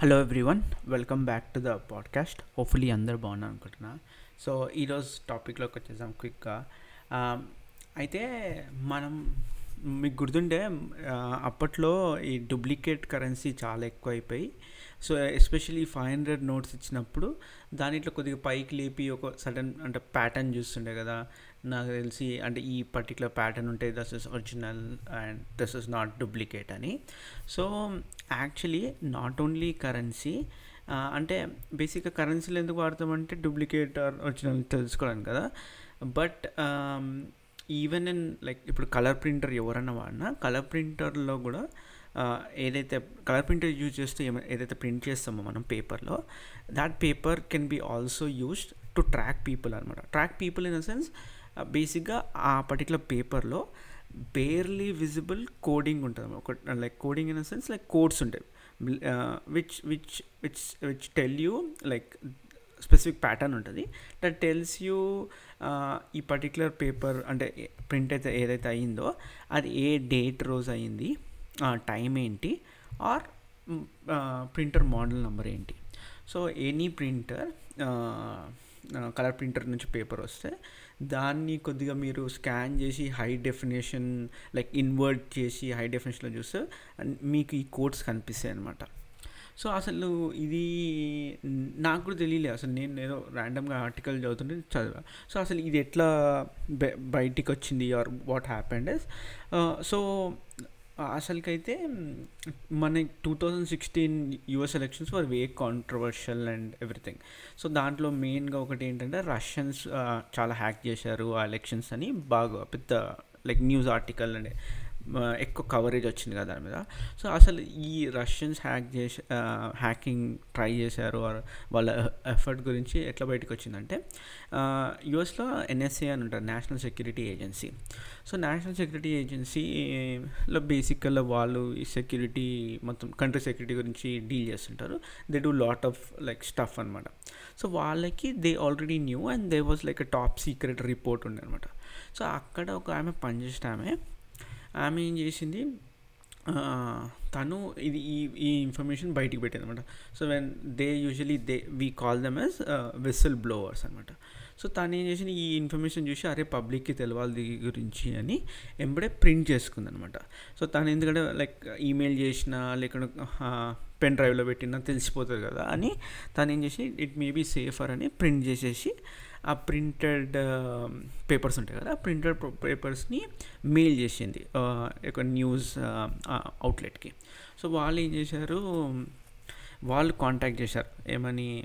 Hello everyone welcome back to the podcast hopefully అందరు బాగున్నారు అనుకుంటున్నా. సో ఈరోజు టాపిక్లోకి వచ్చేసాం క్విక్గా um, అయితే మనం మీకు గుర్తుంటే అప్పట్లో ఈ డూప్లికేట్ కరెన్సీ చాలా ఎక్కువ అయిపోయి so especially five hundred notes ఇచ్చినప్పుడు దానిట్లో కొద్దిగా పైకి లేపి ఒక సడన్ అంటే ప్యాటర్న్ చూస్తుండే కదా నాకు తెలిసి అంటే ఈ పర్టికులర్ ప్యాటర్న్ ఉంటే this is original and this is not duplicate అని. So actually not only currency అంటే బేసిక్గా కరెన్సీలు ఎందుకు వాడతామంటే డూప్లికేట్ ఆర్ ఒరిజినల్ తెలుసుకోవడానికి కదా బట్ ఈవెన్ ఇన్ లైక్ ఇప్పుడు కలర్ ప్రింటర్ ఎవరన్నా వాడినా కలర్ ప్రింటర్లో కూడా ఏదైతే కలర్ ప్రింటర్ యూజ్ చేస్తే ఏదైతే ప్రింట్ చేస్తామో మనం పేపర్లో that paper can be also used to track people అనమాట track people in the sense బేసిక్గా ఆ పర్టికులర్ పేపర్లో బేర్లీ విజిబుల్ కోడింగ్ ఉంటుంది ఒక like coding in the sense like codes ఉంటాయి. Which which which which tell you like specific pattern ఉంటుంది. That tells you ఈ particular paper అంటే ప్రింట్ అయితే ఏదైతే అయ్యిందో అది ఏ డేట్ రోజు అయ్యింది టైం ఏంటి ఆర్ ప్రింటర్ మోడల్ నెంబర్ ఏంటి. So any printer colour printer నుంచి పేపర్ వస్తే దాన్ని కొద్దిగా మీరు స్కాన్ చేసి హై డెఫినేషన్ లైక్ ఇన్వర్ట్ చేసి హై డెఫినేషన్లో చూస్తే మీకు ఈ కోడ్స్ కనిపిస్తాయి అనమాట సో అసలు ఇది నాకు కూడా తెలియలేదు అసలు నేను ఏదో ర్యాండమ్గా ఆర్టికల్ చదువుతుంటే చదివా. సో అసలు ఇది ఎట్లా బయటికి వచ్చింది ఆర్ వాట్ హ్యాపెండ్ సో అసలుకైతే మన two thousand sixteen US elections were very controversial and everything so దాంట్లో మెయిన్గా ఒకటి ఏంటంటే రష్యన్స్ చాలా హ్యాక్ చేశారు ఆ ఎలక్షన్స్ అని. బాగా పెద్ద లైక్ న్యూస్ ఆర్టికల్ అండ్. ఎక్కువ కవరేజ్ వచ్చింది కదా దాని మీద. సో అసలు ఈ రష్యన్స్ హ్యాక్ చేసి హ్యాకింగ్ ట్రై చేశారు వాళ్ళ ఎఫర్ట్ గురించి ఎట్లా బయటకు వచ్చిందంటే యుఎస్లో ఎన్ఎస్ఏ అని ఉంటారు national security agency so national security ఏజెన్సీలో బేసిక్గా వాళ్ళు ఈ సెక్యూరిటీ మొత్తం కంట్రీ సెక్యూరిటీ గురించి డీల్ చేస్తుంటారు. They do lot of like stuff అనమాట సో వాళ్ళకి they already knew and they was like top secret report ఉండే అనమాట సో అక్కడ ఒక ఆమె పనిచేసిన ఆమె ఆమె ఏం చేసింది? తను ఇది ఈ ఈ ఇన్ఫర్మేషన్ బయటికి పెట్టింది అనమాట so when they usually they we call them as whistle blowers అనమాట సో తను ఏం చేసింది? ఈ ఇన్ఫర్మేషన్ చూసి అరే పబ్లిక్కి తెలవాలి దీని గురించి అని ఎంబడే ప్రింట్ చేసుకుంది అనమాట సో తను ఎందుకంటే లైక్ ఈమెయిల్ చేసినా లేకుంటే పెన్ డ్రైవ్లో పెట్టినా తెలిసిపోతుంది కదా అని తను ఏం చేసి ఇట్ మే బీ సేఫర్ అని ప్రింట్ చేసేసి ఆ ప్రింటెడ్ పేపర్స్ ఉంటాయి కదా ఆ ప్రింటెడ్ పేపర్స్ని మెయిల్ చేసింది ఒక న్యూస్ అవుట్లెట్కి. సో వాళ్ళు ఏం చేశారు వాళ్ళు కాంటాక్ట్ చేశారు ఏమని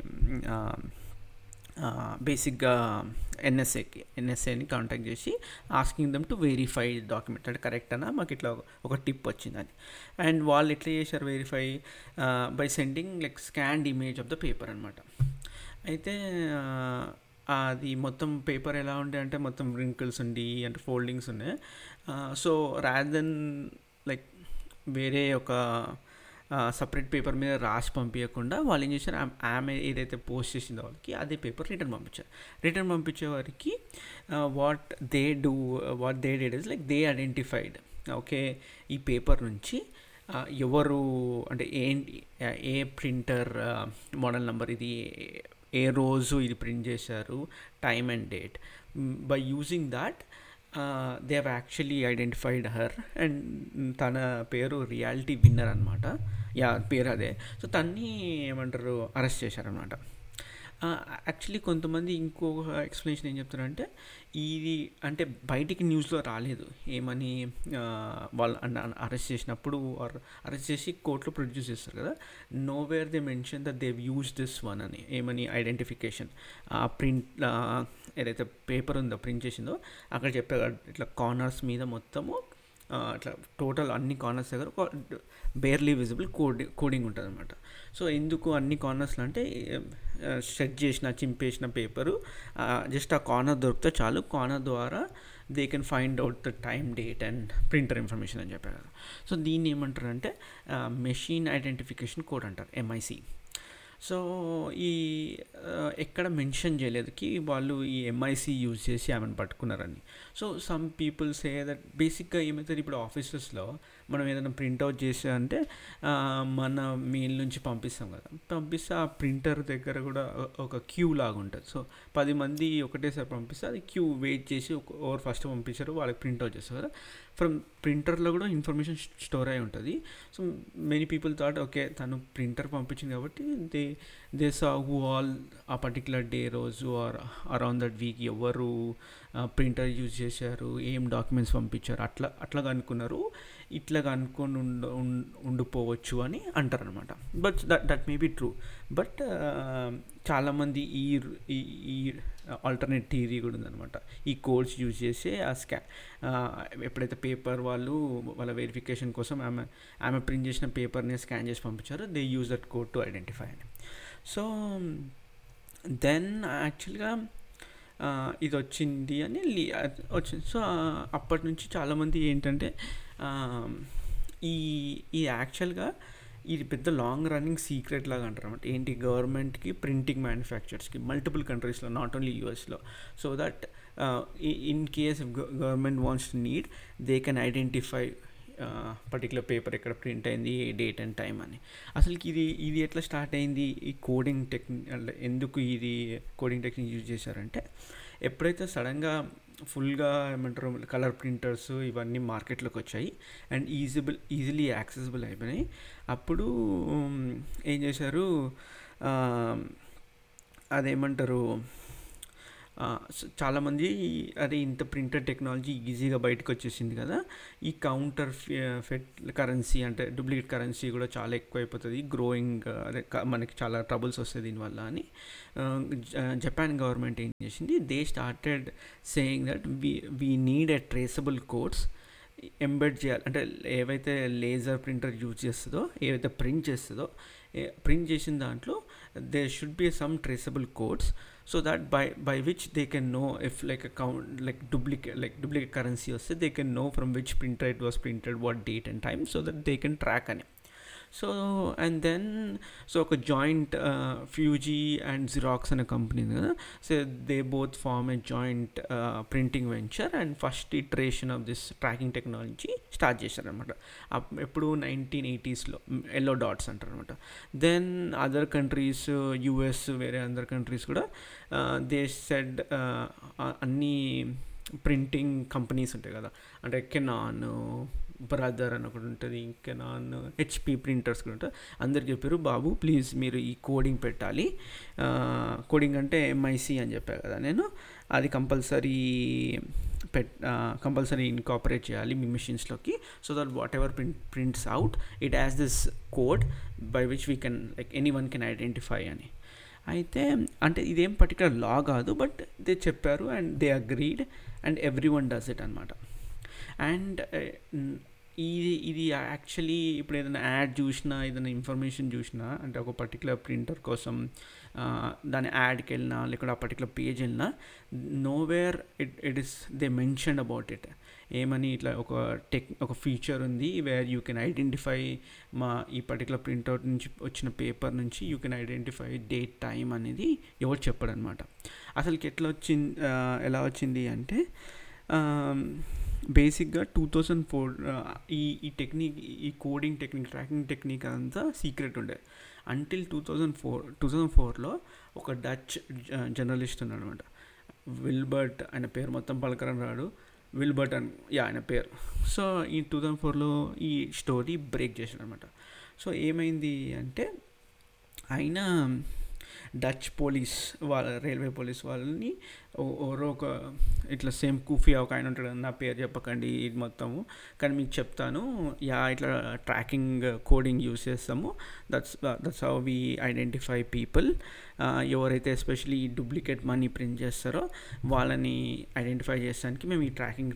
బేసిక్గా ఎన్ఎస్ఏకి ఎన్ఎస్ఏని కాంటాక్ట్ చేసి asking them to verify document. అంటే కరెక్ట్ అనా? మాకు ఇట్లా ఒక టిప్ వచ్చిందని అండ్ వాళ్ళు ఎట్లా చేశారు verify? By sending like scanned image of the paper అనమాట అయితే అది మొత్తం పేపర్ ఎలా ఉండే అంటే మొత్తం రింకిల్స్ ఉండి అంటే ఫోల్డింగ్స్ ఉన్నాయి సో రాదర్ దెన్ లైక్ వేరే ఒక సపరేట్ పేపర్ మీద రాసి పంపించకుండా వాళ్ళు ఏం చేశారు? ఆమె- ఏదైతే పోస్ట్ చేసిందో వాళ్ళకి అదే పేపర్ రిటర్న్ పంపించారు. రిటర్న్ పంపించే వారికి what they do what they did is like they identified okay ఈ పేపర్ నుంచి ఎవరు అంటే ఏంటి ఏ ప్రింటర్ మోడల్ నెంబర్ ఇది ఏ- రోజు ఇది ప్రింట్ చేశారు time and date by using that they have actually identified her and తన పేరు రియాలిటీ విన్నర్ అనమాట యా పేరు అదే. సో తన్ని ఏమంటారు అరెస్ట్ చేశారనమాట యాక్చువల్లీ కొంతమంది ఇంకొక ఎక్స్ప్లెనేషన్ ఏం చెప్తారంటే ఇది అంటే బయటికి న్యూస్లో రాలేదు. ఏమని వాళ్ళు అరెస్ట్ చేసినప్పుడు ఆర్ అరెస్ట్ చేసి కోర్టులో ప్రొడ్యూస్ చేస్తారు కదా. Nowhere they mention that they use this one అని. ఏమని ఐడెంటిఫికేషన్ ఆ ప్రింట్ ఏదైతే పేపర్ ఉందో ప్రింట్ చేసిందో అక్కడ చెప్పారు ఇట్లా కార్నర్స్ మీద మొత్తము అట్లా టోటల్ అన్ని కార్నర్స్ దగ్గర ఒక బేర్లీ విజిబుల్ కోడి కోడింగ్ ఉంటుంది అనమాట సో ఎందుకు అన్ని కార్నర్స్లు అంటే షెడ్ చేసిన చింపేసిన పేపరు. జస్ట్ ఆ కార్నర్ దొరికితే చాలు. కార్నర్ ద్వారా they can find out the time date and printer information అని చెప్పారు కదా. సో దీన్ని ఏమంటారు అంటే మెషిన్ ఐడెంటిఫికేషన్ కోడ్ అంటారు ఎంఐసి సో ఈ ఎక్కడ మెన్షన్ చేయలేదు. కి వాళ్ళు ఈ ఎంఐసి యూజ్ చేసి ఆమెను పట్టుకున్నారని. So some people say that బేసిక్గా ఏమవుతుంది ఇప్పుడు ఆఫీసెస్లో మనం ఏదైనా ప్రింట్అవుట్ చేసా అంటే మన మెయిల్ నుంచి పంపిస్తాం కదా. పంపిస్తే ఆ ప్రింటర్ దగ్గర కూడా ఒక క్యూ లాగా ఉంటుంది. సో పది మంది ఒకటేసారి పంపిస్తే అది క్యూ వెయిట్ చేసి ఒక- ఎవరు ఫస్ట్ పంపించారు వాళ్ళకి ప్రింట్అవుట్ చేస్తారు కదా. ఫ్రమ్ ప్రింటర్లో కూడా ఇన్ఫర్మేషన్ స్టోర్ అయి ఉంటుంది. So many people thought okay తను ప్రింటర్ పంపించింది కాబట్టి they they saw who all ఆ పర్టికులర్ డే రోజు ఆర్ అరౌండ్ దట్ వీక్ ఎవరు ప్రింటర్ యూజ్ చేశారు ఏం డాక్యుమెంట్స్ పంపించారు అట్లా అట్లాగా అనుకున్నారు. ఇట్లా అనుకొని ఉండ ఉం- ఉండిపోవచ్చు అని అంటారు అనమాట but that that may be true but చాలామంది ఈ ఈ ఆల్టర్నేట్ థియరీ కూడా ఉందనమాట ఈ కోడ్స్ యూజ్ చేసి ఆ స్కా ఎప్పుడైతే పేపర్ వాళ్ళు వాళ్ళ వెరిఫికేషన్ కోసం ఆమె ఆమె ప్రింట్ చేసిన పేపర్ని స్కాన్ చేసి పంపించారో they use that code to identify అని. సో దెన్ యాక్చువల్గా ఇది వచ్చింది అని లీ- వచ్చింది. సో అప్పటి నుంచి చాలామంది ఏంటంటే ఈ ఈ యాక్చువల్గా ఇది పెద్ద లాంగ్ రన్నింగ్ సీక్రెట్ లాగా అంటారు అనమాట ఏంటి గవర్నమెంట్కి ప్రింటింగ్ మ్యానుఫ్యాక్చర్స్కి మల్టిపుల్ కంట్రీస్లో నాట్ ఓన్లీ యూఎస్లో. So that in case government wants to need they can identify particular paper ఎక్కడ ప్రింట్ అయింది ఏ డేట్ అండ్ టైం అని. అసలుకి ఇది ఇది ఎట్లా స్టార్ట్ అయింది? ఈ కోడింగ్ టెక్నిక్ అంటే ఎందుకు ఇది కోడింగ్ టెక్నిక్ యూజ్ చేశారంటే ఎప్పుడైతే సడన్గా ఫుల్గా ఏమంటారు కలర్ ప్రింటర్స్ ఇవన్నీ మార్కెట్లోకి వచ్చాయి అండ్ ఈజిబుల్ ఈజీలీ యాక్సెసిబుల్ అయిపోయినాయి అప్పుడు ఏం చేశారు? అదేమంటారు? చాలామంది అదే ఇంత ప్రింటర్ టెక్నాలజీ ఈజీగా బయటకు వచ్చేసింది కదా. ఈ కౌంటర్ ఫెట్ కరెన్సీ అంటే డూప్లికేట్ కరెన్సీ కూడా చాలా ఎక్కువ అయిపోతుంది గ్రోయింగ్ అదే మనకి చాలా ట్రబుల్స్ వస్తాయి దీనివల్ల అని. జ- జపాన్ గవర్నమెంట్ ఏం చేసింది? They started saying that we we need a traceable codes embed చేయాలి. అంటే ఏవైతే లేజర్ ప్రింటర్ యూజ్ చేస్తుందో ఏవైతే ప్రింట్ చేస్తుందో ప్రింట్ చేసిన దాంట్లో they should be some traceable codes. so that by by which they can know if like account like duplicate like duplicate currency or so they can know from which printer it was printed what date and time so that they can track any. So and then so ఒక joint Fuji and Xerox అనే company కదా so they both form a joint printing venture and first iteration of this tracking technology start చేశారనమాట ఎప్పుడు nineteen ఎయిటీస్లో yellow dots అంటారు అనమాట then other countries US వేరే other countries కూడా దే సెడ్ అన్నీ ప్రింటింగ్ కంపెనీస్ ఉంటాయి కదా. అంటే కెనాన్ బ్రదర్ అని ఒకటి ఉంటుంది ఇంకా నాన్ హెచ్పి ప్రింటర్స్ కూడా ఉంటుంది అందరు చెప్పారు బాబు ప్లీజ్ మీరు ఈ కోడింగ్ పెట్టాలి. కోడింగ్ అంటే ఎంఐసి అని చెప్పా కదా నేను. అది కంపల్సరీ పెట్ కంపల్సరీ ఇన్కాపరేట్ చేయాలి మీ మిషన్స్లోకి so that whatever print prints out it has this code by which we can like anyone can identify అని. అయితే అంటే ఇదేం పర్టికులర్ లా కాదు బట్ దే చెప్పారు and they agreed and everyone does it అనమాట and ఇది ఇది యాక్చువల్లీ ఇప్పుడు ఏదైనా యాడ్ చూసినా ఏదైనా ఇన్ఫర్మేషన్ చూసినా అంటే ఒక పర్టికులర్ ప్రింటర్ కోసం దాని యాడ్కి వెళ్ళినా లేకుంటే ఆ పర్టికులర్ పేజ్ వెళ్ళినా nowhere it it is they mention about it ఏమని ఇట్లా ఒక టెక్ ఒక ఫీచర్ ఉంది వేర్ యూ కెన్ ఐడెంటిఫై మా ఈ పర్టికులర్ ప్రింట్అవుట్ నుంచి వచ్చిన పేపర్ నుంచి you can identify date time అనేది ఎవరు చెప్పడనమాట అసలుకి ఎట్లా వచ్చింది ఎలా వచ్చింది అంటే బేసిక్గా టూ థౌజండ్ ఫోర్ ఈ ఈ టెక్నిక్ ఈ కోడింగ్ టెక్నిక్ ట్రాకింగ్ టెక్నిక్ అంతా సీక్రెట్ ఉండే. Until two thousand four two thousand ఫోర్లో ఒక డచ్ జర్నలిస్ట్ ఉన్నాడు అనమాట విల్బర్ట్ ఆయన పేరు మొత్తం పలకరం రాడు. విల్బర్ట్ అని యా ఆయన పేరు. సో ఈ టూ థౌజండ్ ఫోర్లో ఈ స్టోరీ బ్రేక్ చేశాడు అనమాట సో ఏమైంది అంటే ఆయన డచ్ పోలీస్ వాళ్ళ రైల్వే పోలీస్ వాళ్ళని ఎవరో ఒక ఇట్లా సేమ్ కూఫియా ఒక ఆయన ఉంటాడు నా పేరు చెప్పకండి ఇది మొత్తము. కానీ మీకు చెప్తాను యా ఇట్లా ట్రాకింగ్ కోడింగ్ యూస్ చేస్తాము. That's that's how we identify people ఎవరైతే ఎస్పెషలీ డూప్లికేట్ మనీ ప్రింట్ చేస్తారో వాళ్ళని ఐడెంటిఫై చేసడానికి మేము ఈ ట్రాకింగ్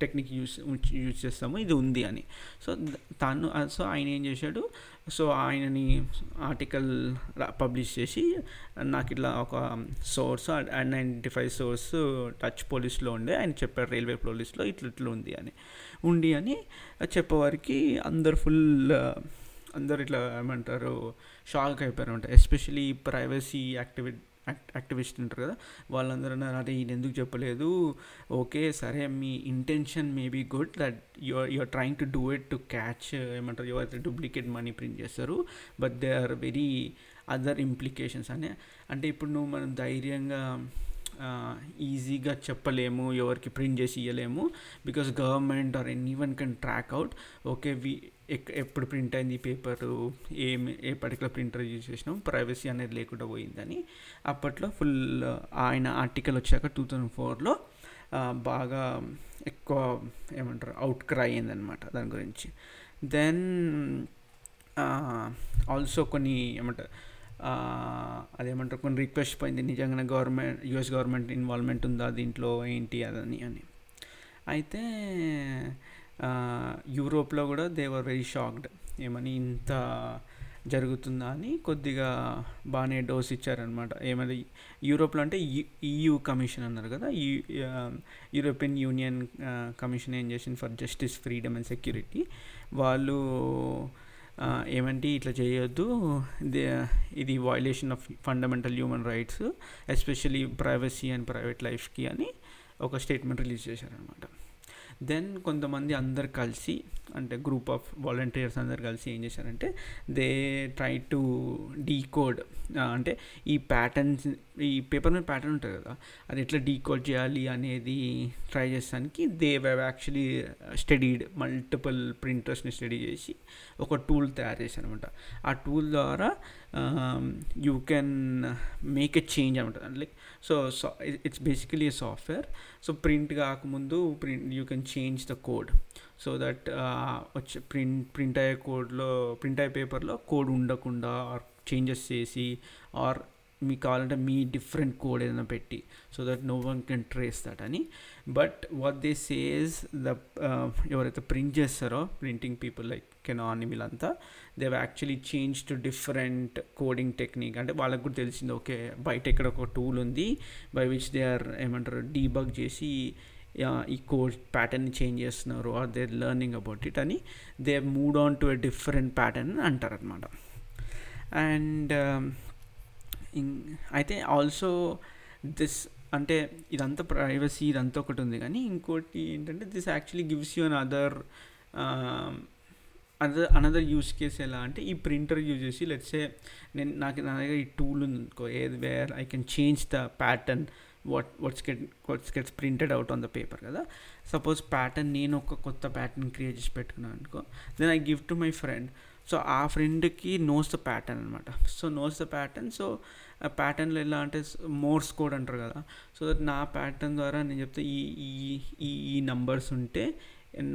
టెక్నిక్ యూస్ యూజ్ చేస్తాము. ఇది ఉంది అని. సో తాను తను సో ఆయన ఏం చేశాడు సో ఆయనని ఆర్టికల్ పబ్లిష్ చేసి నాకు ఇట్లా ఒక source and identify source Dutch పోలీస్లో ఉండే ఆయన చెప్పారు రైల్వే పోలీస్లో ఇట్లా ఇట్లా ఉంది అని. ఉండి అని చెప్పేవారికి అందరు ఫుల్ అందరు ఇట్లా ఏమంటారు షాక్ అయిపోయారు అనమాట ఎస్పెషలీ ప్రైవసీ యాక్టివిటీ యాక్టివిస్ట్ ఉంటారు కదా వాళ్ళందరూ అన్నారు అరే ఈయన ఎందుకు చెప్పలేదు? ఓకే సరే మీ intention may be good that you're you're trying to do it to catch ఏమంటారు ఎవరైతే డూప్లికేట్ మనీ ప్రింట్ చేస్తారు but they are very other implications అనే అంటే ఇప్పుడు నువ్వు మనం ధైర్యంగా ఈజీగా చెప్పలేము ఎవరికి ప్రింట్ చేసి ఇవ్వలేము because government or and even can track out okay we ఎప్పుడు ప్రింట్ అయింది పేపర్ పేపరు ఏం ఏ పర్టికులర్ ప్రింటర్ యూజ్ చేసినాం? ప్రైవసీ అనేది లేకుండా పోయిందని. అప్పట్లో ఫుల్ ఆయన ఆర్టికల్ వచ్చాక టూ థౌజండ్ ఫోర్లో బాగా ఎక్కువ ఏమంటారు అవుట్ క్రై అయిందనమాట దాని గురించి. దెన్ ఆల్సో కొన్ని ఏమంటారు అదేమంటారు కొన్ని రిక్వెస్ట్ పోయింది. నిజంగానే గవర్నమెంట్ యుఎస్ గవర్నమెంట్ ఇన్వాల్వ్మెంట్ ఉందా? దీంట్లో ఏంటి? అదని అని. అయితే యూరోప్లో కూడా దే వర్ వెరీ షాక్డ్ ఏమని ఇంత జరుగుతుందా అని కొద్దిగా బాగానే డోస్ ఇచ్చారనమాట ఏమని యూరోప్లో అంటే ఈయూ కమిషన్ అన్నారు కదా ఈ యూరోపియన్ యూనియన్ కమిషన్ ఏం చేసింది for justice freedom and security. వాళ్ళు ఏమంటే ఇట్లా చేయొద్దు ఇది violation of fundamental human rights especially privacy and private లైఫ్కి అని ఒక స్టేట్మెంట్ రిలీజ్ చేశారనమాట దెన్ కొంతమంది అందరు కలిసి అంటే గ్రూప్ ఆఫ్ వాలంటీర్స్ అందరు కలిసి ఏం చేశారంటే దే ట్రై టు డీకోడ్ అంటే ఈ ప్యాటర్న్స్ ఈ పేపర్ మీద ప్యాటర్న్ ఉంటుంది కదా అది ఎట్లా డీకోడ్ చేయాలి అనేది try చేసానికి they have actually studied multiple ప్రింటర్స్ని study చేసి ఒక టూల్ తయారు చేశారు అనమాట ఆ టూల్ ద్వారా you can make a change అనమాట like so it's basically a software so print కాకముందు print you can change the code so that వచ్చే ప్రింట్ ప్రింట్ అయ్యే కోడ్లో ప్రింట్ అయ్యే పేపర్లో కోడ్ ఉండకుండా ఆర్ చేంజెస్ చేసి ఆర్ మీకు కావాలంటే మీ డిఫరెంట్ కోడ్ ఏదైనా పెట్టి so that no one can trace that అని. But what they says the ఎవరైతే ప్రింట్ చేస్తారో ప్రింటింగ్ పీపుల్ లైక్ కెనాన్ వీళ్ళంతా they actually change to different coding technique అంటే వాళ్ళకు కూడా తెలిసింది ఓకే బయట ఇక్కడ ఒక టూల్ ఉంది బై విచ్ దే ఆర్ ఏమంటారు డీబగ్ చేసి ఈ కోడ్ ప్యాటర్న్ని చేంజ్ చేస్తున్నారు are they learning about it అని they moved on to a different pattern అంటారు అనమాట అండ్ అయితే ఆల్సో దిస్ అంటే ఇదంతా ప్రైవసీ ఇదంతా ఒకటి ఉంది కానీ ఇంకోటి ఏంటంటే this actually gives you an other other another use case ఎలా అంటే ఈ ప్రింటర్ యూజ్ చేసి లెట్సే నేను నాకు నా దగ్గర ఈ టూల్ ఉంది అనుకో ఏది where I can change the pattern what what's get what's gets printed out on the paper కదా? సపోజ్ ప్యాటర్న్ నేను ఒక కొత్త ప్యాటర్న్ క్రియేట్ చేసి పెట్టుకున్నాను అనుకో then I give to my friend so ఆ ఫ్రెండ్కి నోస్ ద ప్యాటర్న్ అనమాట so knows the pattern so ఆ ప్యాటర్న్లో ఎలా అంటే మోర్స్ కోడ్ అంటారు కదా? సో దట్ నా ప్యాటర్న్ ద్వారా నేను చెప్తే ఈ ఈ ఈ నంబర్స్ ఉంటే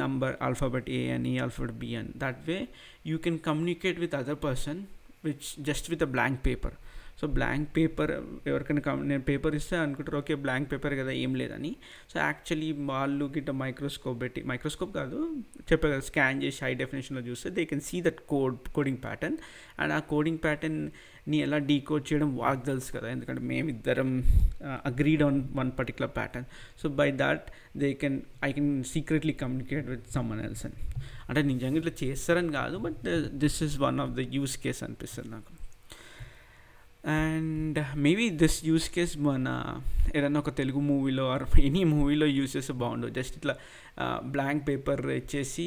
నంబర్ ఆల్ఫాబెట్ ఏ అని ఆల్ఫాబెట్ బి అని. That way you can communicate with other person which just with a blank paper so blank paper ఎవరికైనా నేను పేపర్ ఇస్తే అనుకుంటారు ఓకే బ్లాంక్ పేపర్ కదా ఏం లేదని. సో యాక్చువల్లీ వాళ్ళు గిట్ట మైక్రోస్కోప్ పెట్టి మైక్రోస్కోప్ కాదు చెప్పే కదా స్కాన్ చేసి హై డెఫినేషన్లో చూస్తే they can see that code coding pattern and ఆ కోడింగ్ ప్యాటర్న్ని ఎలా డీకోడ్ చేయడం వాళ్ళకి తెలుసు కదా ఎందుకంటే మేమిద్దరం agreed on one particular pattern so by that they can I can secretly communicate with someone else అని. అంటే నిజంగా ఇట్లా చేస్తారని కాదు but this is one of the use case అనిపిస్తుంది నాకు. And maybe this use case మన ఏదైనా ఒక తెలుగు మూవీలో ఆర్ ఎనీ మూవీలో యూస్ చేస్తే బాగుండు జస్ట్ ఇట్లా బ్లాంక్ పేపర్ ఇచ్చేసి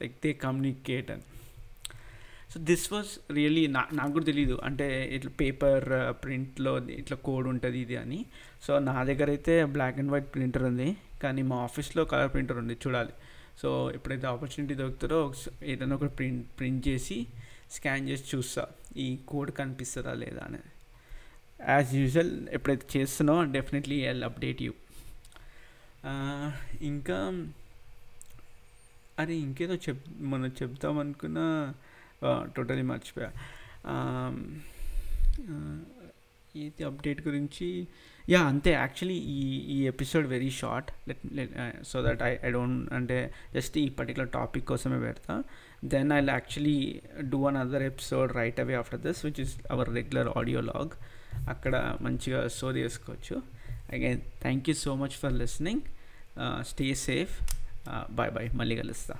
లైక్ దే కమ్యూనికేట్ అని. సో దిస్ వాజ్ రియలీ నా నాకు కూడా తెలియదు అంటే ఇట్లా పేపర్ ప్రింట్లో ఇట్లా కోడ్ ఉంటుంది ఇది అని. సో నా దగ్గర అయితే బ్లాక్ అండ్ వైట్ ప్రింటర్ ఉంది. కానీ మా ఆఫీస్లో కలర్ ప్రింటర్ ఉంది. చూడాలి. సో ఎప్పుడైతే ఆపర్చునిటీ దొరుకుతారో ఏదైనా ఒక ప్రింట్ ప్రింట్ చేసి స్కాన్ చేసి చూస్తా. ఈ కోడ్ కనిపిస్తుందా లేదా అనేది యాజ్ యూజువల్ ఎప్పుడైతే చేస్తున్నావో డెఫినెట్లీ ఐ అప్డేట్ యూ ఇంకా అరే ఇంకేదో చెప్ మనం చెప్తాం అనుకున్నా టోటలీ మర్చిపోయా. ఇది అప్డేట్ గురించి. యా అంతే. యాక్చువల్లీ ఈ ఈ episode very short. Let so that I I don't అంటే జస్ట్ ఈ పర్టికులర్ టాపిక్ కోసమే పెడతా. Then I actually do an other episode right away after this which is our regular audio log. అక్కడ మంచిగా show చేసుకోవచ్చు. Again thank you so much for listening. Stay safe. Bye bye. మళ్ళీ కలుస్తా.